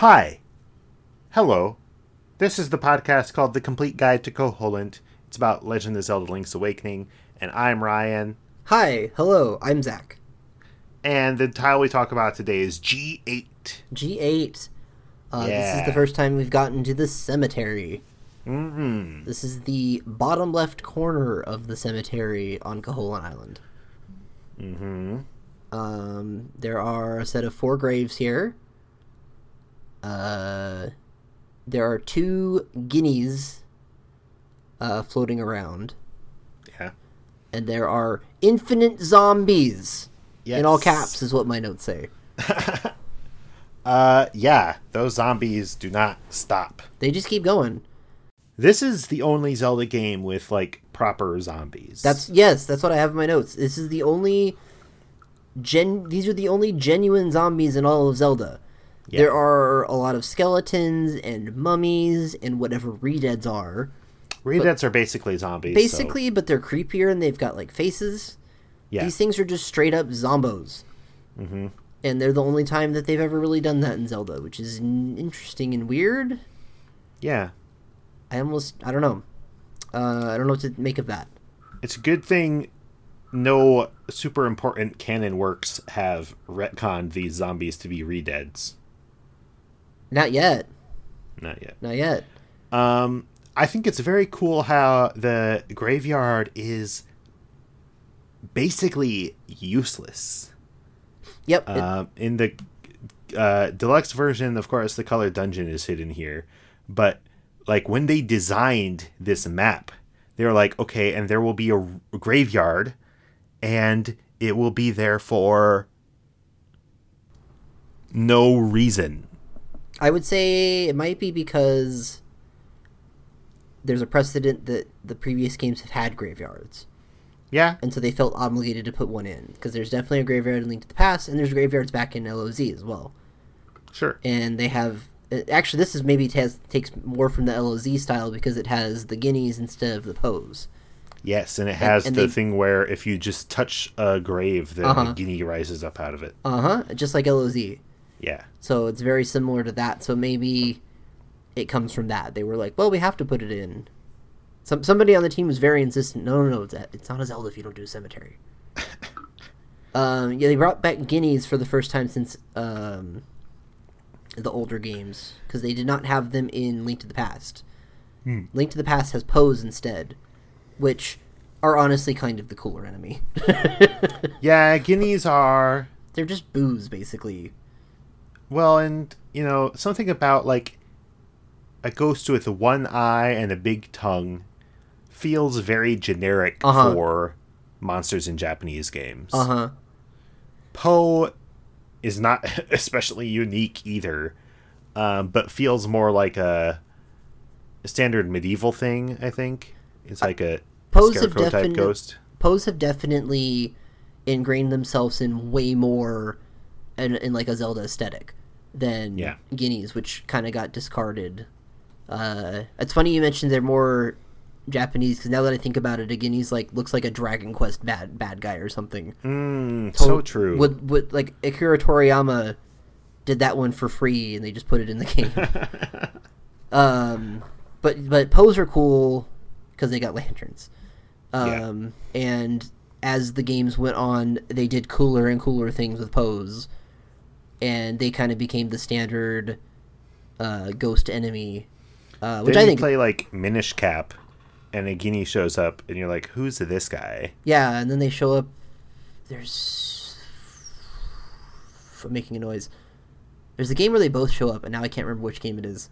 Hi. Hello. This is the podcast called The Complete Guide to Koholint. It's about Legend of Zelda Link's Awakening, and I'm Ryan. Hi, hello, I'm Zach. And the title we talk about today is G8. G8. Uh, This is the first time we've gotten to the cemetery. Mm-hmm. This is the bottom left corner of the cemetery on Koholint Island. Mm-hmm. Um, there are a set of four graves here. Uh, there are two Ghinis uh, floating around, Yeah. and there are infinite zombies. Yes. In all caps is what my notes say. Uh, yeah, those zombies do not stop. They just keep going. This is the only Zelda game with, like, proper zombies. That's yes, that's what I have in my notes. This is the only gen. These are the only genuine zombies in all of Zelda. Yeah. There are a lot of skeletons and mummies and whatever redeads are. Redeads are basically zombies. so- Basically, but they're creepier and they've got like faces. yeah. These things are just straight up zombos. Mhm. And they're the only time that they've ever really done that in Zelda, which is n- interesting and weird. yeah. I almost, I don't know. Uh, I don't know what to make of that. It's a good thing no super important canon works have retconned these zombies to be redeads. Not yet. Not yet. Not yet. Um, I think it's very cool how the graveyard is basically useless. Yep. it- Um, in the uh, deluxe version, of course, the color dungeon is hidden here. But like when they designed this map, they were like, okay, and there will be a, a graveyard, and it will be there for no reason. I would say it might be because there's a precedent that the previous games have had graveyards, Yeah, and so they felt obligated to put one in because there's definitely a graveyard in Link to the Past, and there's graveyards back in LOZ as well, sure. and they have. uh, Actually, this is maybe has, takes more from the LOZ style because it has the Ghinis instead of the Poes. Yes, and it has and the they- thing where if you just touch a grave, then Uh-huh. a Ghini rises up out of it. Uh huh. Just like LOZ. Yeah. So it's very similar to that. So maybe it comes from that. They were like, well, we have to put it in. Some somebody on the team was very insistent. No, no, no, it's, it's not a Zelda if you don't do a cemetery. um, yeah, they brought back Ghinis for the first time since um, the older games because they did not have them in Link to the Past. Hmm. Link to the Past has Poes instead, which are honestly kind of the cooler enemy. Yeah, Ghinis are They're just Boos, basically. Well, and you know something about like a ghost with one eye and a big tongue feels very generic Uh-huh. for monsters in Japanese games. Uh huh. Poe is not especially unique either, um, but feels more like a, standard medieval thing. I think it's like a Poes scarecrow type ghost. Poe's have definitely ingrained themselves in way more in, in like a Zelda aesthetic than Yeah. Ghinis, which kind of got discarded. Uh, it's funny you mentioned they're more Japanese because now that I think about it, a Ghinis like looks like a Dragon Quest bad bad guy or something. Mm, so true. Would would like Akira Toriyama did that one for free and they just put it in the game. um, but but Poes are cool because they got lanterns. Yeah. Um, and as the games went on, they did cooler and cooler things with Poes, and they kind of became the standard uh, ghost enemy, uh, which then I you think play like Minish Cap, and a Ghini shows up, and you're like, "Who's this guy?" Yeah, and then they show up. There's. I'm making a noise. There's a game where they both show up, and now I can't remember which game it is.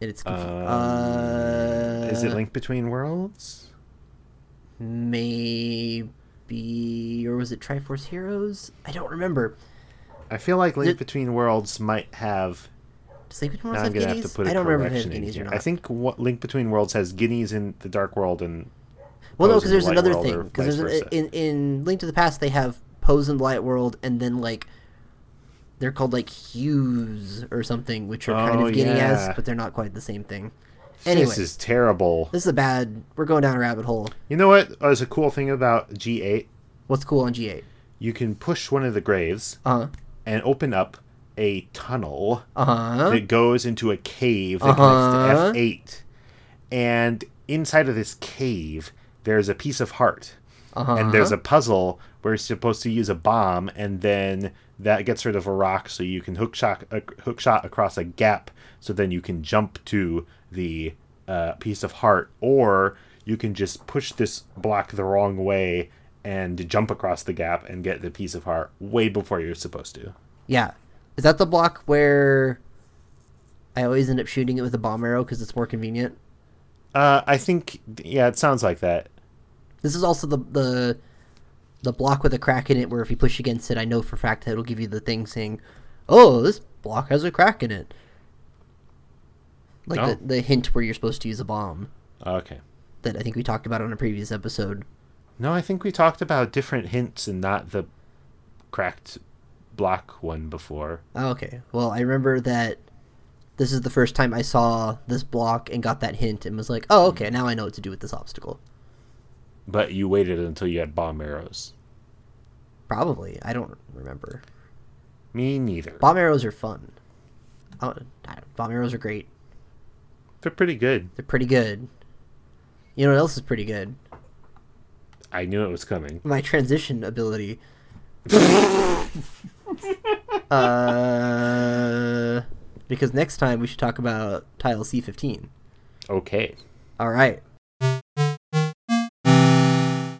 And it's. Um, uh, Is it Link Between Worlds? Maybe. Or was it Triforce Heroes? I don't remember. I feel like Link Did- Between Worlds might have. Does Link Between Now Worlds I'm have gonna Ghinis? have to put a I don't remember if it has correction in Ghinis or here. not. I think what Link Between Worlds has Ghinis in the Dark World and well, no, Poes because in there's the Light another World thing. or Because vice there's versa. in in Link to the Past they have Poes in the Light World, and then like they're called like hues or something, which are kind Oh, of Ghini yeah. but they're not quite the same thing. Anyway, this is terrible. This is a bad. We're going down a rabbit hole. You know what is a cool thing about G8? What's cool on G8? You can push one of the graves Uh huh. And open up a tunnel Uh huh. that goes into a cave that Uh-huh. connects to F8. And inside of this cave, there's a piece of heart. Uh-huh. And there's a puzzle where you're supposed to use a bomb, and then that gets rid of a rock, so you can hook shot, uh, hook shot across a gap, so then you can jump to the uh, piece of heart, or you can just push this block the wrong way and jump across the gap and get the piece of heart way before you're supposed to. Yeah. Is that the block where I always end up shooting it with a bomb arrow because it's more convenient? Uh, I think, yeah, it sounds like that. This is also the the the block with a crack in it where if you push against it, I know for a fact that it'll give you the thing saying, "Oh, this block has a crack in it." Like Oh. the, the hint where you're supposed to use a bomb Okay. that I think we talked about on a previous episode. No, I think we talked about different hints and not the cracked block one before. Oh, okay. Well, I remember that this is the first time I saw this block and got that hint and was like, "Oh, okay, now I know what to do with this obstacle." But you waited until you had bomb arrows. Probably. I don't remember. Me neither. Bomb arrows are fun. Oh, I bomb arrows are great. They're pretty good. They're pretty good. You know what else is pretty good? I knew it was coming. My transition ability. uh, because next time we should talk about tile C15. Okay. All right.